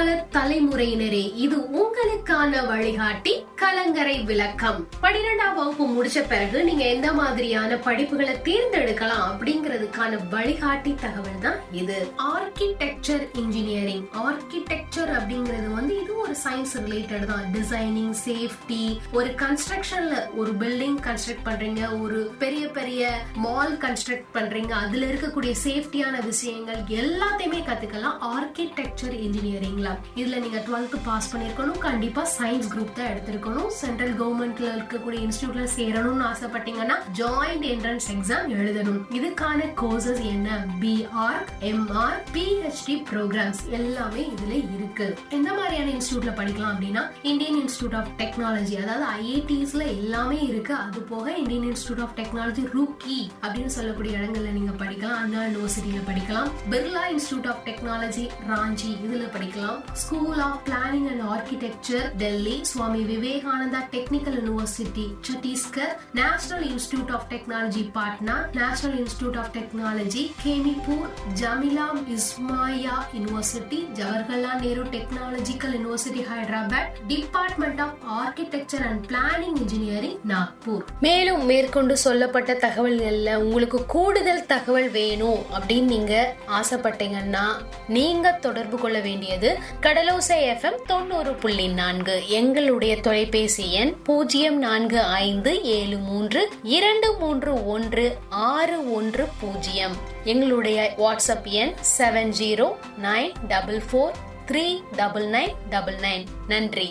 எதிர்கால தலைமுறையினரே இது உங்களுக்கான வழிகாட்டி கலங்கரை விளக்கம். பன்னிரெண்டாம் வகுப்பு முடிச்ச பிறகு நீங்க எந்த மாதிரியான படிப்புகளை தேர்ந்தெடுக்கலாம் அப்படிங்கிறதுக்கான வழிகாட்டி தகவல் தான் இது. ஆர்கிடெக்சர் இன்ஜினியரிங் ஆர்கிடெக்சர் அப்படிங்கிறது வந்து இது ஒரு சயின்ஸ் ரிலேட்டட் தான். டிசைனிங் சேஃப்டி ஒரு கன்ஸ்ட்ரக்ஷன்ல ஒரு பில்டிங் கன்ஸ்ட்ரக்ட் பண்றீங்க ஒரு பெரிய பெரிய மால் கன்ஸ்ட்ரக்ட் பண்றீங்க அதுல இருக்கக்கூடிய சேஃப்டியான விஷயங்கள் எல்லாத்தையுமே கத்துக்கலாம். ஆர்கிடெக்சர் இன்ஜினியரிங்ல இதுல நீங்க டுவெல்த் பாஸ் பண்ணிருக்கணும். கண்டிப்பா சயின்ஸ் குரூப் தான் எடுத்திருக்கணும். சென்ட்ரல் கவர்மெண்ட்ல இருக்கக்கூடிய இன்ஸ்டியூட்ல சேரணும்னு ஆசைப்பட்டீங்கன்னா ஜாயிண்ட் என்ட்ரன்ஸ் எக்ஸாம் எழுதணும். இதுக்கான கோர்சஸ் என்ன? பிஆர் எம்ஆர் பிஹெச்டி ப்ரோக்ராம்ஸ் எல்லாமே இதுல இருக்கு. எந்த மாதிரியான இன்ஸ்டியூட்ல படிக்கலாம் அப்படின்னா இந்தியன் இன்ஸ்டியூட் ஆஃப் டெக்னாலஜி அதாவது ஐஐடிஸ்ல எல்லாமே இருக்கு. அது போக Indian Institute of Technology Roorkee அப்படின்னு சொல்லக்கூடிய இடங்கள்ல நீங்க படிக்கலாம். அண்ணா யூனிவர்சிட்டியில படிக்கலாம். Birla Institute of Technology Ranchi இதுல படிக்கலாம். School of Planning and Architecture Delhi Swami Vivekananda Technical University Chhattisgarh National Institute of Technology Patna National Institute of Technology Hamirpur ஜமிலாம் Ishmaiah University Jawaharlal Nehru Technological University Hyderabad Department of Architecture and Planning Engineering Nagpur மேலும் மேற்கொண்டு சொல்லப்பட்ட தகவல்கள்ல உங்களுக்கு கூடுதல் தகவல் வேணும் அப்படின்னு நீங்க ஆசைப்பட்டீங்கன்னா நீங்க தொடர்பு கொள்ள வேண்டியது கடலோசை எஃப்எம் தொண்ணூறு புள்ளி நான்கு. எங்களுடைய தொலைபேசி எண் பூஜ்ஜியம் நான்கு ஐந்து ஏழு மூன்று இரண்டு மூன்று ஒன்று ஆறு ஒன்று பூஜ்ஜியம் எங்களுடைய வாட்ஸ்அப் எண் seven zero nine double four three double nine double nine நன்றி.